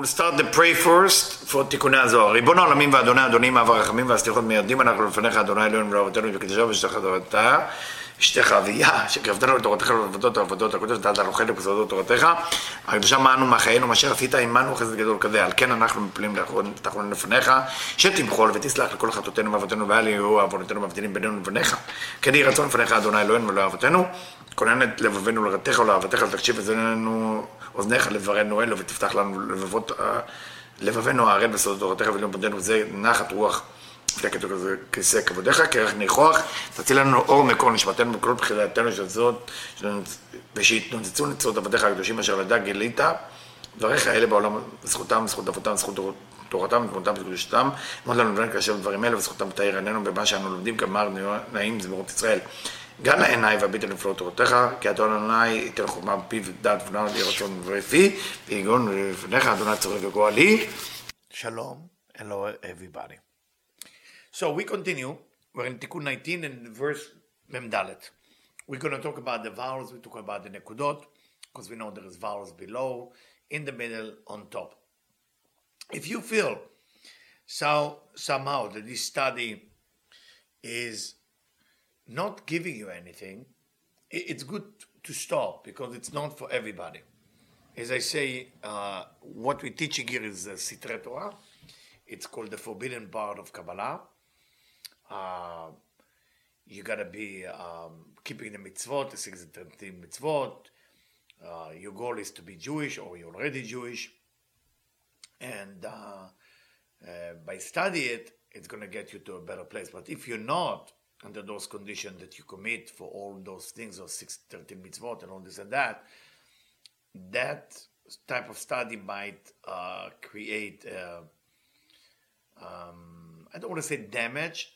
we'll start the pray first for תיקוני הזוהר. ריבון העולמים ואדוני אדונים אב הרחמים והסליחות מיירדים אנחנו לפניך אדוני אלוהינו ולאבותינו וקדשו ושתך תורתה. אשתך אביה שקרבתנו לתורתך ולעבודות העבודות הקודש ונתת לנו חלק בסודות תורתך. הקדושה מענו מחיינו מה אשר עשית עמנו חסד גדול כזה. על כן אנחנו מפלים תחרון לפניך שתמחול ותסלח לכל חטאותינו ואבותינו ואל יהיו עוונותינו מבדילים בינינו לבניך כן יהי רצון לפניך אדוני אלוהינו ולאבותינו כונן את לבבינו לרתך ולאהבתך ותקשיב אזוננו אוזניך לדברנו אלו ותפתח לנו לבבות לבבינו הערל בסודות תורתך ולמודנו זה נחת רוח. וכתוב כזה כיסא כבודיך, כרך ניחוח, תציל לנו אור מקור נשמתנו בכל בחילתנו של זאת, ושיתנוצצו נצרות עבדיך הקדושים אשר לדע גילית, דבריך אלה בעולם, זכותם, זכות אבותם, זכות תורתם, ותמותם וקדושתם, אמרת לנו דברים כאשר דברים אלה, וזכותם תאיר עינינו במה שאנו לומדים, כמר נעים זמירות ישראל. גם לעיניי והביט על נפלאות תורתך, כי אדון אדוני ייתן חוכמה בפיו ודעת ונאו לי רצון ופי, ויגון לפניך אדוני צורך וגואלי. שלום, hello everybody. So we continue. We're in Tikkun 19 and verse Memdalet. We're going to talk about the vowels. We talk about the nekudot because we know there is vowels below, in the middle, on top. If you feel so somehow that this study is not giving you anything, it's good to stop because it's not for everybody. As I say, uh, what we're teaching here is uh, Sitre Torah. It's called the forbidden part of Kabbalah. Uh, you gotta be um, keeping the mitzvot, the 613 mitzvot. Uh, your goal is to be Jewish or you're already Jewish. And uh, uh by study it, it's gonna get you to a better place. But if you're not under those conditions that you commit for all those things, or those 613 mitzvot and all this and that, that type of study might uh, create, uh, um, I don't want to say damage,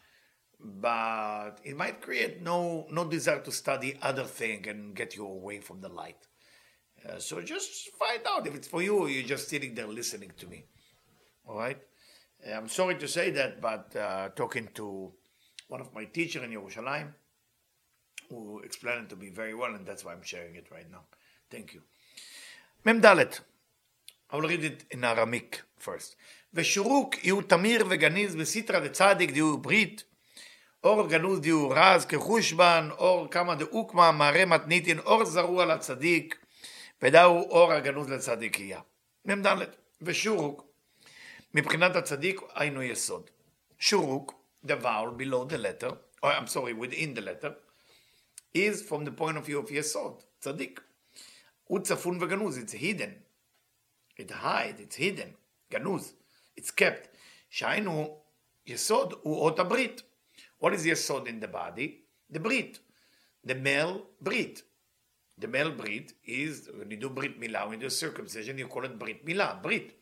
but it might create no no desire to study other thing and get you away from the light. Uh, so just find out if it's for you. you're just sitting there listening to me. All right. I'm sorry to say that, but uh, talking to one of my teacher in Yerushalayim, who explained it to me very well, and that's why I'm sharing it right now. Thank you. Mem Dalet. I will read it in Aramaic first. ושורוק יהיו תמיר וגניז וסיטרא דצדיק דיהו ברית אור גנוז דיו רז כחושבן, אור כמה דאוקמה, מראה מתניתין, אור זרוע לצדיק, ודאו אור הגנוז לצדיקיה. מ"ד, ושורוק, מבחינת הצדיק היינו יסוד. שורוק, the vowel below the letter, or I'm sorry, within the letter, is from the point of view of Yesod, Tzaddik. Utsafun veganuz, it's hidden. It hides, it's hidden. Ganuz, it's kept. Shainu Yesod uot brit. What is Yesod in the body? The brit. The male brit. The male brit is, when you do brit milah, when you do circumcision, you call it brit milah, brit.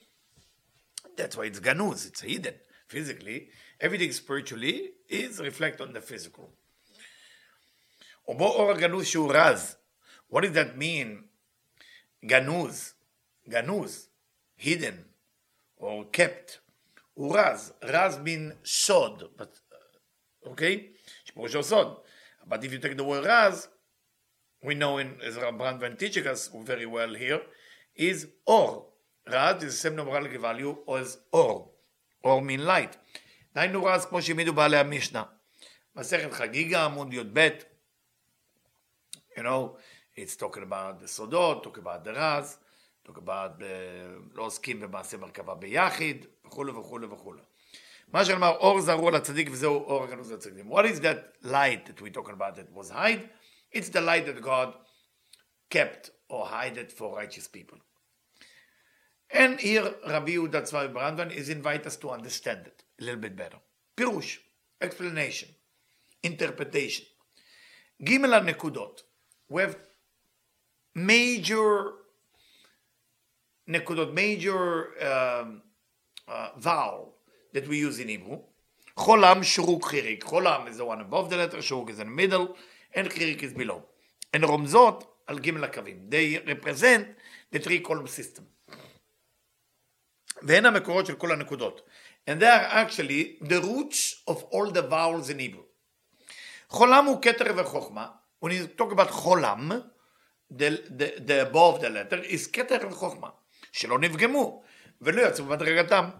That's why it's ganuz, it's hidden physically, everything spiritually is reflect on the physical. Obo. What does that mean? Ganuz, ganuz, hidden or kept. Uraz, raz means shod. but uh, okay, shpurusho sod. But if you take the word raz, we know in as Rav Brandwein teaching us very well here, is or. Raz is the same numerical value as or. Or mean light. דהיינו רז כמו שהעמידו בעלי המשנה. מסכת חגיגה עמוד י"ב, you know, it's talking about the סודות, talk about the רז, talk about לא עוסקים במעשה מרכבה ביחיד, וכולי וכולי וכולי. מה שנאמר אור זרוע לצדיק וזהו אור הגנוז לצדיקים. What is that light that we talking about that was hide? It's the light that God kept or hide it for righteous people. And here Rabbi Yehuda Tzvavi Brandwein is invite us to understand it a little bit better. Pirush, explanation, interpretation. Gimel nekudot. We have major Nekudot, major um, uh, vowel that we use in Hebrew. Cholam, Shuruk, חיריק. Cholam is the one above the letter, Shuruk is in the middle, and חיריק is below. And romzot, al gimel akavim. They represent the three column system. והן המקורות של כל הנקודות. And they are actually the roots of all the vowels in Hebrew. חולם הוא כתר וחוכמה. When you talk about חולם, the, the, the above the letter is כתר וחוכמה, שלא נפגמו. ולא יצאו במדרגתם.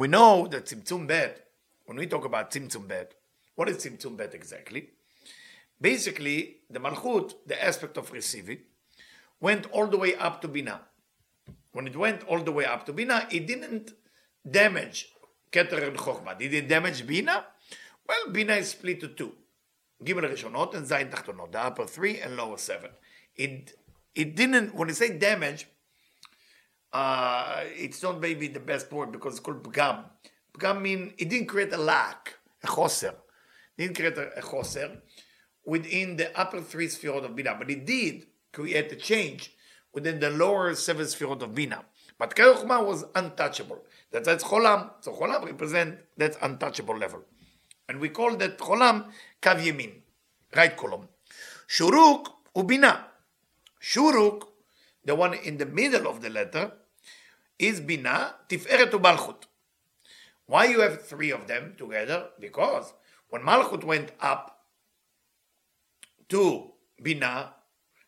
We know that צמצום ב', when we talk about צמצום ב', what is צמצום ב' exactly? Basically, the malchut, the aspect of receiving, went all the way up to bina. When it went all the way up to bina, it didn't damage keter and chokhmah. Did it damage bina? Well, bina is split to two. Gimel Rishonot and Zayin Tachtonot, the upper three and lower seven. It, it didn't, when you say damage, uh, it's not maybe the best word because it's called pgam. Pgam mean it didn't create a lack, a choser. It didn't create a, a choser within the upper three spheres of Bina, but it did create a change within the lower seven spheres of Bina. But Keruchma was untouchable. That's, that's Cholam. So Cholam represent that untouchable level. And we call that Cholam Kav Yemin, right column. Shuruk Ubina. Shuruk, the one in the middle of the letter, is Bina, Tiferet uMalchut. Why you have three of them together? Because when Malchut went up to Bina,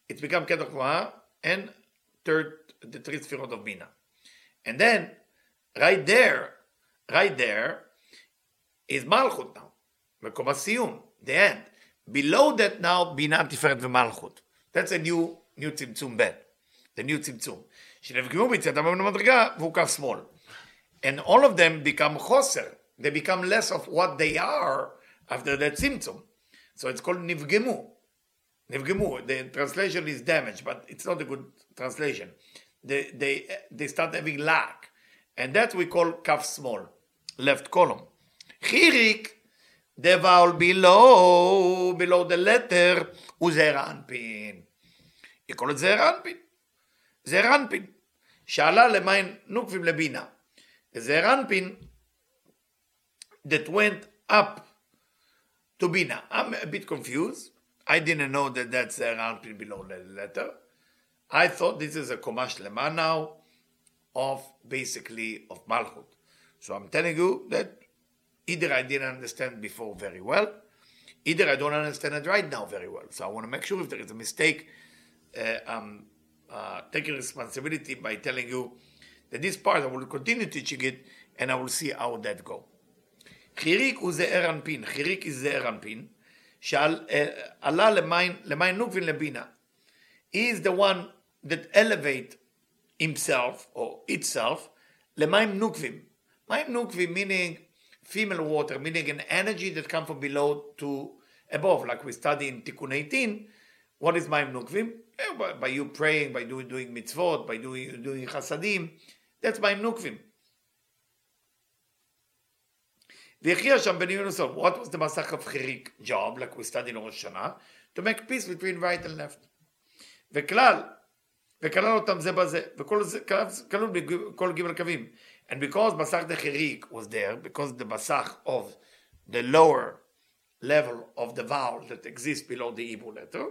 it became Kedochma and third, the three Sefirot of Bina. And then, right there, right there, is Malchut now, Mekom the end. Below that now, Bina, Tiferet, Malchut. That's a new, new Tzimtzum Bet, the new Tzimtzum. שנפגעו מצאתם במדרגה והוקף שמאל. And all of them become חוסר. They become less of what they are after that Tzimtzum. So it's called nivgemu. The translation is damaged, but it's not a good translation. They, they, they start having lack. And that we call kav smol, left column. Chirik, the vowel below, below the letter, uzerampin. You call it zerampin. זרנפין, שעלה למים נוקפים לבינה. זרנפין, that went up to bina. I'm a bit confused. I didn't know that that's the article below letter. I thought this is a komash Lema now of basically of Malchut. So I'm telling you that either I didn't understand before very well, either I don't understand it right now very well. So I want to make sure if there is a mistake, uh, I'm uh, taking responsibility by telling you that this part I will continue teaching it and I will see how that go. Chirik is the Eranpin. Chirik is the Eranpin. שעלה למים, למים נוקבין לבינה. He is the one that elevate himself or itself למים נוקבים. מים נוקבים meaning female water, meaning an energy that come from below to above, like we study in Tikkun 18. What is מים נוקבים? Yeah, by, by you praying, by doing, doing mitzvot, by doing, doing chasadim, that's מים נוקבים. what was the מסך of חיריק job, like we studied in ראש השנה, to make peace between right and left. וכלל, וכלל אותם זה בזה, וכל זה כלול בכל ג' קווים. And because מסך דה חיריק was there, because the מסך of the lower level of the vowel that exists below the Hebrew letter,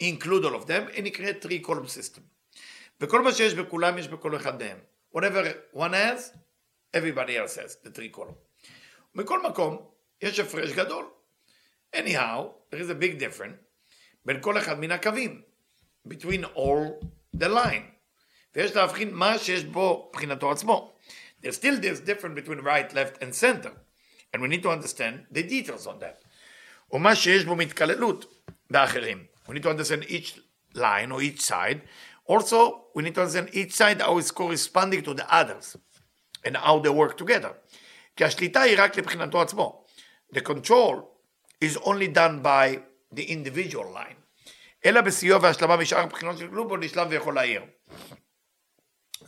include all of them, and it create three column system. וכל מה שיש בכולם יש בכל אחד מהם. whatever one has, everybody else has, the three column. מכל מקום, יש הפרש גדול. anyhow, there is a big difference בין כל אחד מן הקווים, between all the line. ויש להבחין מה שיש בו מבחינתו עצמו. There's still this difference between right, left and center. And we need to understand the details on that. ומה שיש בו מתקללות באחרים. We need to understand each line or each side. Also, we need to understand each side how it's corresponding to the others. and how they work together. כי השליטה היא רק לבחינתו עצמו. The control is only done by the individual line. אלא בסיוע והשלמה משאר הבחינות של גלובו נשלם ויכול להעיר.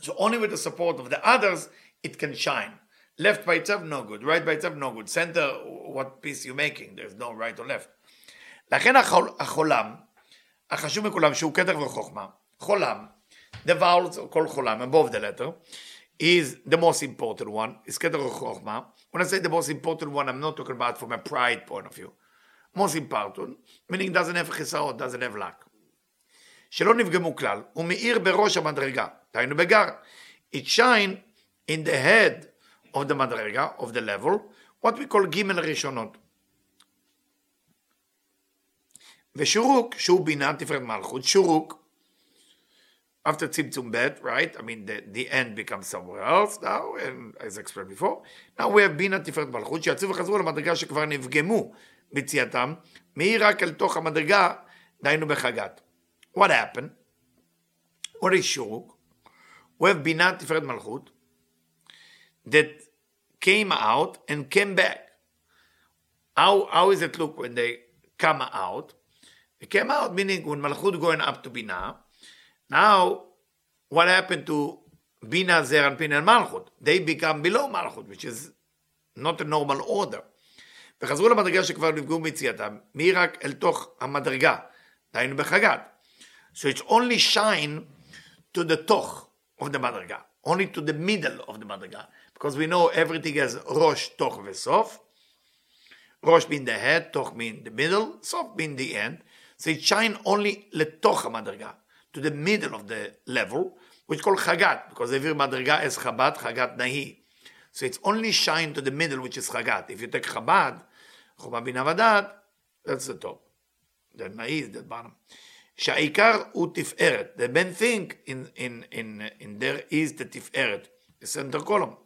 So only with the support of the others it can shine. Left by itself no good, right by itself no good. Center, what piece you making? There's no right or left. לכן החול, החולם, החשוב מכולם שהוא כתר וחוכמה, חולם, the vowels, כל חולם, above the letter, is the most important one, is Keter Chochma. When I say the most important one, I'm not talking about from a pride point of view. most important, meaning doesn't have חיסאות, doesn't have luck. שלא נפגמו כלל, הוא מאיר בראש המדרגה, דהיינו בגר. It shine in the head of the מדרגה, of the level, what we call ג' ראשונות. ושורוק, שהוא בינה תפארת מלכות, שורוק, after Tzimtzum Bet, right? I mean, the, the end becomes somewhere else now, and as explained before. Now we have בינה תפארת מלכות, שיצאו וחזרו למדרגה שכבר נפגמו ביציאתם, מאיר רק אל תוך המדרגה, דהיינו בחגת. What happened? What is shuruk? We have בינה תפארת מלכות, that came out and came back. How, how is it look when they come out? They came out meaning when Malchut going up to Binah. Now, what happened to Bina, Zer, and Pin and Malchut? They become below Malchut, which is not a normal order. וחזרו למדרגה שכבר נפגעו מיציאתם, מי רק אל תוך המדרגה, דהיינו בחגת. So it's only shine to the toch of the madriga, only to the middle of the madriga, because we know everything has rosh, toch, vesof. Rosh being the head, toch being the middle, sof being the end. So it shine only letoch madriga, to the middle of the level, which called chagat, because every madriga is chabat, chagat nahi. So it's only shine to the middle, which is chagat. If you take chabad, chuma bin avadat, that's the top. The nahi is the bottom. שהעיקר הוא תפארת. The main thing in, in, in, in there is the תפארת, the center column.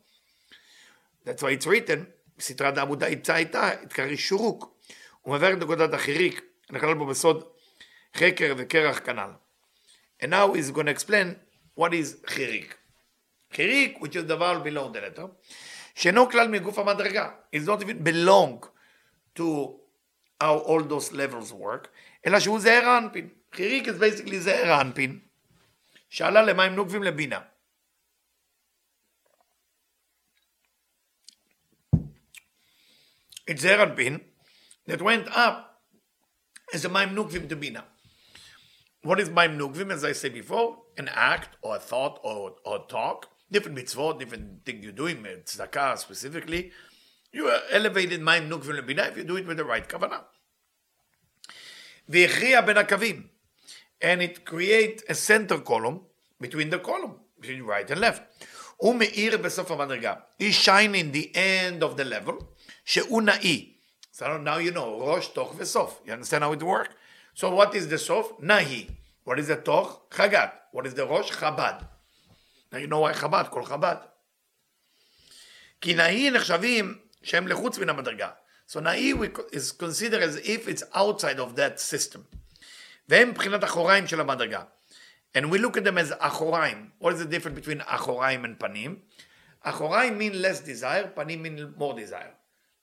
That's why it's written, בסדרת העמודה יצא איתה, התקרא שורוק. הוא מבאר את נקודת החיריק, נכלל בו בסוד חקר וקרח כנ"ל. And now he's going to explain what is חיריק. חיריק, which is the vowel below the letter, שאינו כלל מגוף המדרגה. It's not even belong to how all those levels work, אלא שהוא זעיר האנפין. חיריק is basically זעיר האנפין, שעלה למים נוקבים לבינה. It's זעיר האנפין that went up as a מים נוקבים to בינה. what is my nukvim, as I said before? An act or a thought or, or talk. Different mitzvot, different thing you're doing, tzedakah specifically. You are elevated my nukvim lebina if you do it with the right kavanah. V'echriya ben akavim. And it creates a center column between the column, between right and left. Umeir besof hamadriga. He's shining the end of the level. She'unai. So now you know. Rosh, toch, ve'sof. You understand how it works? So what is the סוף? נאי. What is the תוך? חגת. What is the ראש? חב"ד. Now you know why חב"ד, כל חב"ד. כי נאי נחשבים שהם לחוץ מן המדרגה. So נאי is considered as if it's outside of that system. והם מבחינת אחוריים של המדרגה. And we look at them as אחוריים. What is the difference between אחוריים and פנים? אחוריים mean less desire, פנים mean more desire.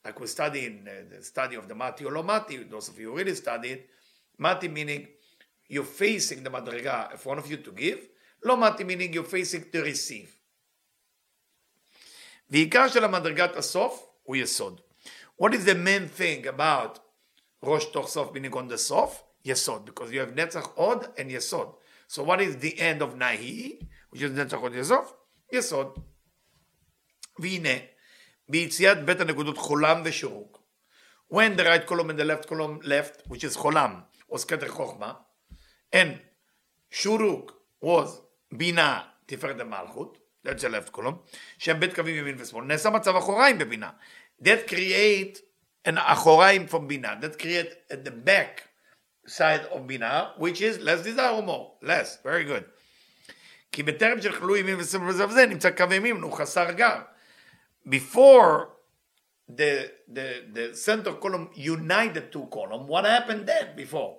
Like we study in uh, the study of the mati or lo mati, those of you who really study it, mati meaning you're facing the madriga in front of you to give, lo mati meaning you're facing to receive. ועיקר של המדרגת הסוף הוא יסוד. What is the main thing about ראש תוך סוף meaning on the סוף? יסוד, because you have נצח עוד and יסוד. So what is the end of נהי, which is נצח עוד יסוף? יסוד. והנה, ביציאת בית הנקודות חולם ושורוק. When the right column and the left column left, which is חולם, was כתר חוכמה, and שורוק was בינה תפארת המלכות, that's the left column, שהם בית קווים ימין ושמאל, נעשה מצב אחוריים בבינה. That create an אחוריים from בינה, that create at the back side of בינה, which is less desire or more, less, very good. כי בטרם שחלו ימין ושמאל וזה וזה, נמצא קו ימין, הוא חסר גר. Before the, the, the center column unite the two column, what happened then before?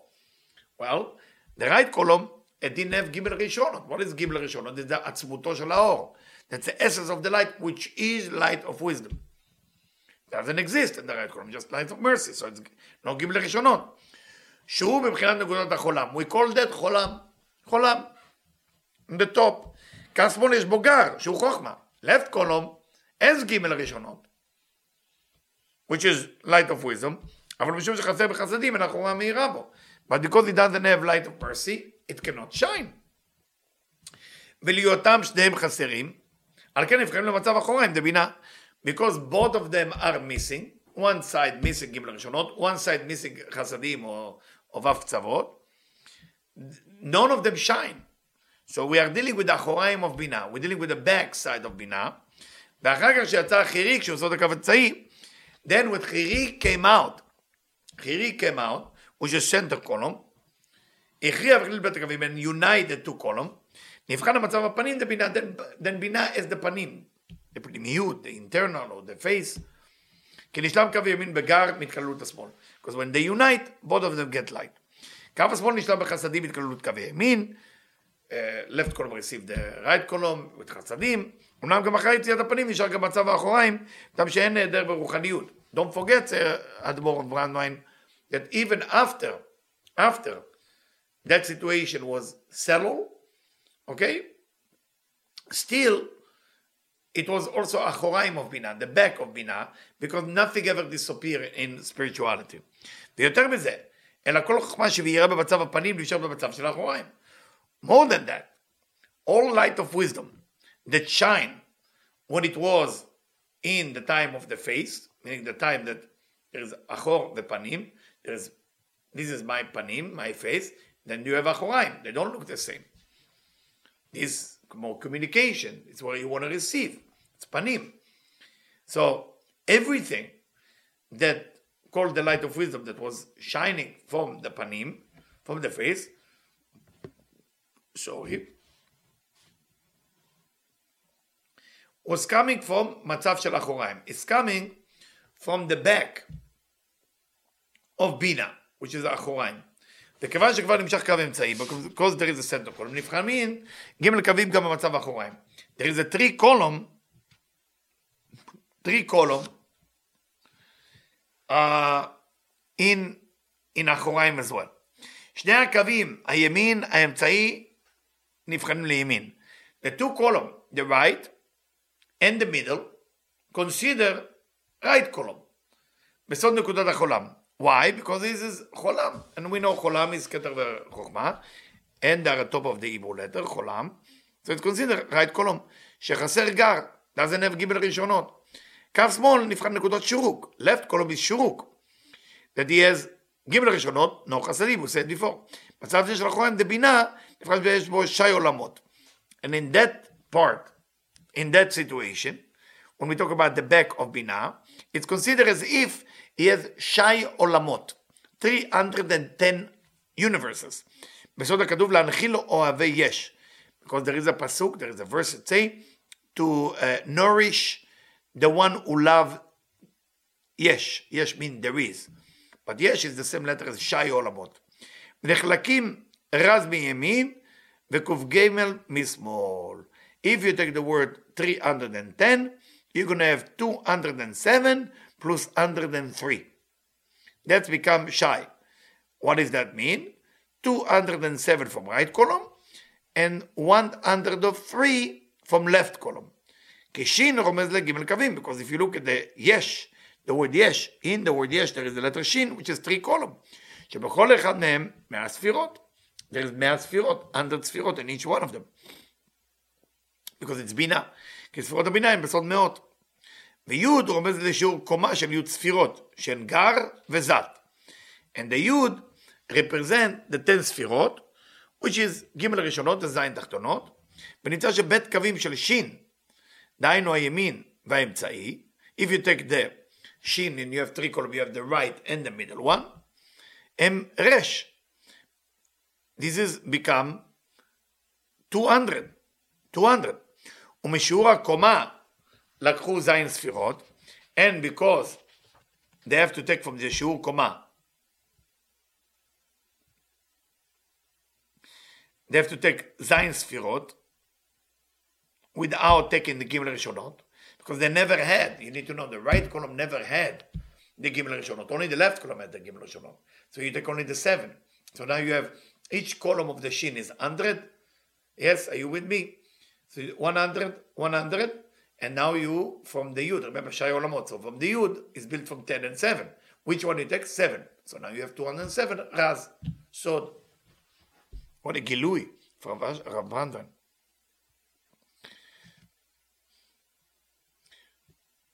Well, the right column, it didn't have גימל ראשונות. What is גימל ראשונות? It's the עצמותו של האור. That's the essence of the light, which is light of wisdom. doesn't exist in the right column, just light of mercy, so it's no גימל ראשונות. שהוא מבחינת נקודת החולם. We call that חולם. חולם. In the top. כאן שמאל יש בו גר, שהוא חוכמה. left column has גימל ראשונות. which is light of wisdom, אבל משום שחסר בחסדים, אין החומה מאירה בו. But because it doesn't have light of mercy, it cannot shine. ולהיותם שניהם חסרים, על כן נבחרים למצב אחוריים, דבינה. Because both of them are missing, one side missing גימל ראשונות, one side missing חסדים או, או ו' קצוות, none of them shine. So we are dealing with the אחוריים of בינה, we're dealing with the back side of בינה, ואחר כך שיצא חיריק, שהוא עושה את הקו הצעי, then when חיריק came out, חיריק came out, which is center column, הכריע וכליל בית הקווים and united two column, נבחן המצב הפנים, the בינה, then, בינה is the פנים, the פנימיות, the internal or the face, כי נשלם קו ימין בגר מהתקללות השמאל. Because when they unite, both of them get light. קו השמאל נשלם בחסדים בהתקללות קו ימין, uh, left column receive the right column, with חסדים, אמנם גם אחרי יציאת הפנים נשאר גם מצב האחוריים, גם שאין נעדר ברוחניות. Don't forget, אדמו"ר ברנדווין, that even after, after that situation was settled, okay, still it was also אחוריים of בינה, the back of בינה, because nothing ever disappear in spirituality. ויותר מזה, אלא כל חוכמה שבירה במצב הפנים נשאר במצב של האחוריים. More than that, all light of wisdom that shine when it was in the time of the face, meaning the time that there is achor the panim, there is this is my panim, my face, then you have achoraim. They don't look the same. This more communication. It's what you want to receive. It's panim. So everything that called the light of wisdom that was shining from the panim, from the face. So he was coming from matzav shel achoraim. It's coming from the back of בינה, which is האחוריים. וכיוון שכבר נמשך קו אמצעי, because there is a center column, נבחנים ג' קווים גם במצב האחוריים. There is a three column, three column, uh, in, in האחוריים as well. שני הקווים, הימין, האמצעי, נבחנים לימין. The two column, the right and the middle, consider right column. בסוד נקודת החולם. Why? Because this is חולם. And we know חולם is כתר וחוכמה. And they are top of the Hebrew letter, חולם. So it's considered right column. שחסר גר, doesn't have גימל ראשונות. קו שמאל נבחן נקודות שורוק. left column is שורוק. That he has גימל ראשונות, no חסדים, הוא said before. מצב של החולם, דבינה, נבחן שיש בו שי עולמות. And in that part, in that situation, when we talk about the back of Binah, it's considered as if he has Shai Olamot, 310 universes. בסוד הכתוב להנחיל לו אוהבי יש. Because there is a pasuk, there is a verse that say, to uh, nourish the one who love יש. יש mean there is. But יש is the same letter as שי עולמות. נחלקים רז מימין וק"ג משמאל. If you take the word 310, you're going to have 207 plus 103. That's become Shai. What does that mean? 207 from right column and 103 from left column. כשין רומז legimel kavim because if you look at the yesh, the word yesh in the word yesh, there is the letter shin which is three column, שבכל echad מהם 100 ספירות. There is 100 ספירות, 100 ספירות in each one of them. Because it's bina. כי ספירות הבינה הן בסוד מאות. ויוד רומז לשיעור קומה של יוד ספירות, שהן גר וזת. And the יוד represent the 10 ספירות, which is ג' ראשונות וז' תחתונות, ונמצא שבית קווים של שין, דהיינו הימין והאמצעי, if you take the שין and you have three columns, you have the right and the middle one, הם רש. This is become 200. 200. ומשיעור הקומה לקחו זין ספירות, and because they have to take from the שיעור קומה, they have to take זין ספירות, without taking the גימל ראשונות, because they never had, you need to know, the right column never had the גימל ראשונות, only the left column had the גימל ראשונות, so you take only the seven, so now you have, each column of the shin is 100, yes, are you with me? So 100, 100, and now you from the Yud. Remember Shai Olamot. So from the Yud is built from 10 and 7. Which one you take? 7. So now you have 207 Raz. So what a Gilui from Rav Brandwein.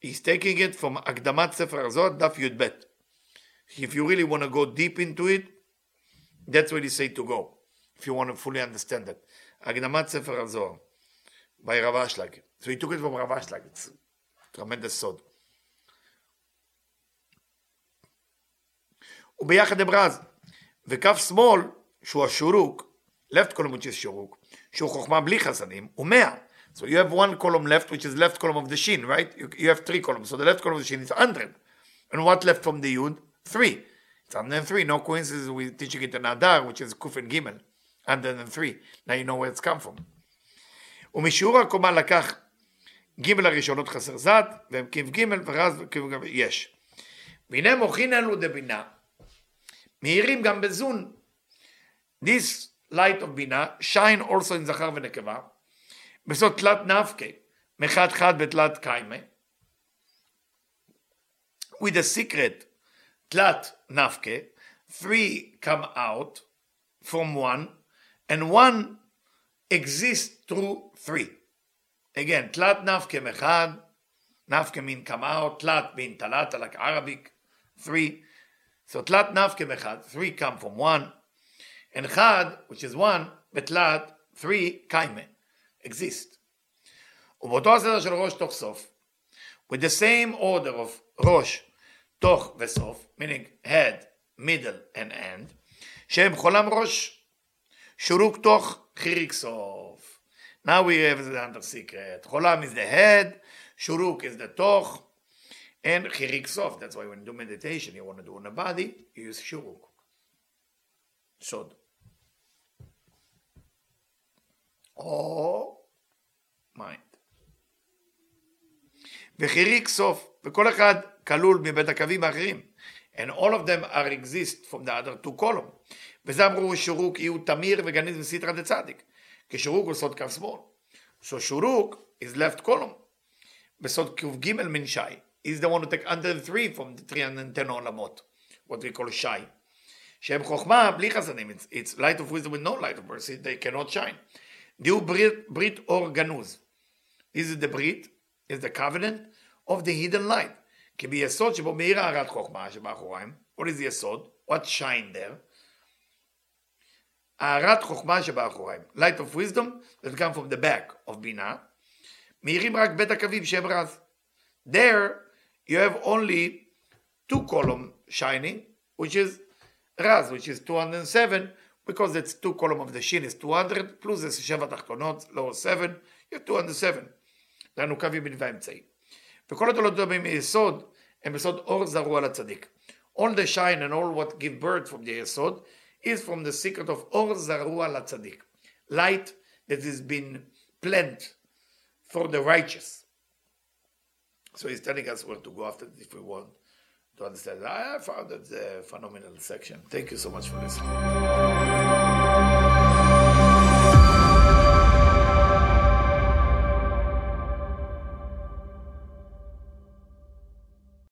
He's taking it from Akdamat Sefer Azot, Daf Yud Bet. If you really want to go deep into it, that's where he say to go. If you want to fully understand it. Akdamat Sefer Azor by Rav Ashlag. So he took it from Rav Ashlag. It's tremendous סוד. וביחד הם רז. וכף שמאל, שהוא השורוק, left column which is שורוק, שהוא חוכמה בלי חסדים, הוא 100. So you have one column left, which is left column of the shin, right? You, you have three columns. So the left column of the shin is 100. And what left from the yud? 3. It's 103. No coincidence we're teaching it in Adar, which is Kuf and Gimel. 103. Now you know where it's come from. ומשיעור הקומה לקח ג' הראשונות חסר זת, והם כ"ג ורז וכ"ג יש. והנה מוכין אלו דבינה, מאירים גם בזון. This light of בינה shine also in זכר ונקבה, בסוד תלת נפקה, מחד חד בתלת קיימה. With a secret תלת נפקה, three come out from one, and one exists through three. Again, tlat nafke mechad, nafke mean come out, tlat mean talata like Arabic, three. So tlat nafke mechad, three come from one, and chad, which is one, betlat, three kaime, exist. ובאותו הסדר של ראש תוך סוף, with the same order of ראש, תוך וסוף, meaning head, middle and end, שהם חולם ראש, תוך חיריק סוף. Now we have the under secret. חולם is the head, shuruk is the toch, and chirik sof. That's why when you do meditation, you want to do on the body, you use shuruk. סוד. או מיינד. וחיריק סוף, וכל אחד כלול מבית הקווים האחרים. And all of them are exist from the other two column. וזה אמרו שורוק יהיו תמיר וגניז וסיטרא דצדיק. כי שורוק הוא סוד קו שמאל. So שורוק is left column. בסוד ק"ג מן שי. is the one who take under the three from the 310 עולמות. what we call שי. שהם חוכמה בלי חסדים. It's, it's light of wisdom with no light of mercy. they cannot shine. דהו ברית, ברית אור גנוז. is it the ברית? is the covenant of the hidden light. כי ביסוד שבו מאיר הארת חוכמה שבאחוריים. what is יסוד? what shine there? הארת חוכמה שבאחוריים, light of wisdom that come from the back of בינה, מאירים רק בית הקווים שהם רז. There you have only two column shining, which is רז, which is 207, because it's two column of the shin is 200, plus זה שבע תחתונות, לא 7, you have 207. לנו קווים בין והאמצעי. וכל התולות הבאים מיסוד, הם יסוד אור זרוע לצדיק. All the shine and all what give birth from the יסוד, is from the secret of Or Zarua Latzadik, light that has been planted for the righteous. So he's telling us where to go after if we want to understand. I found that a phenomenal section. Thank you so much for listening.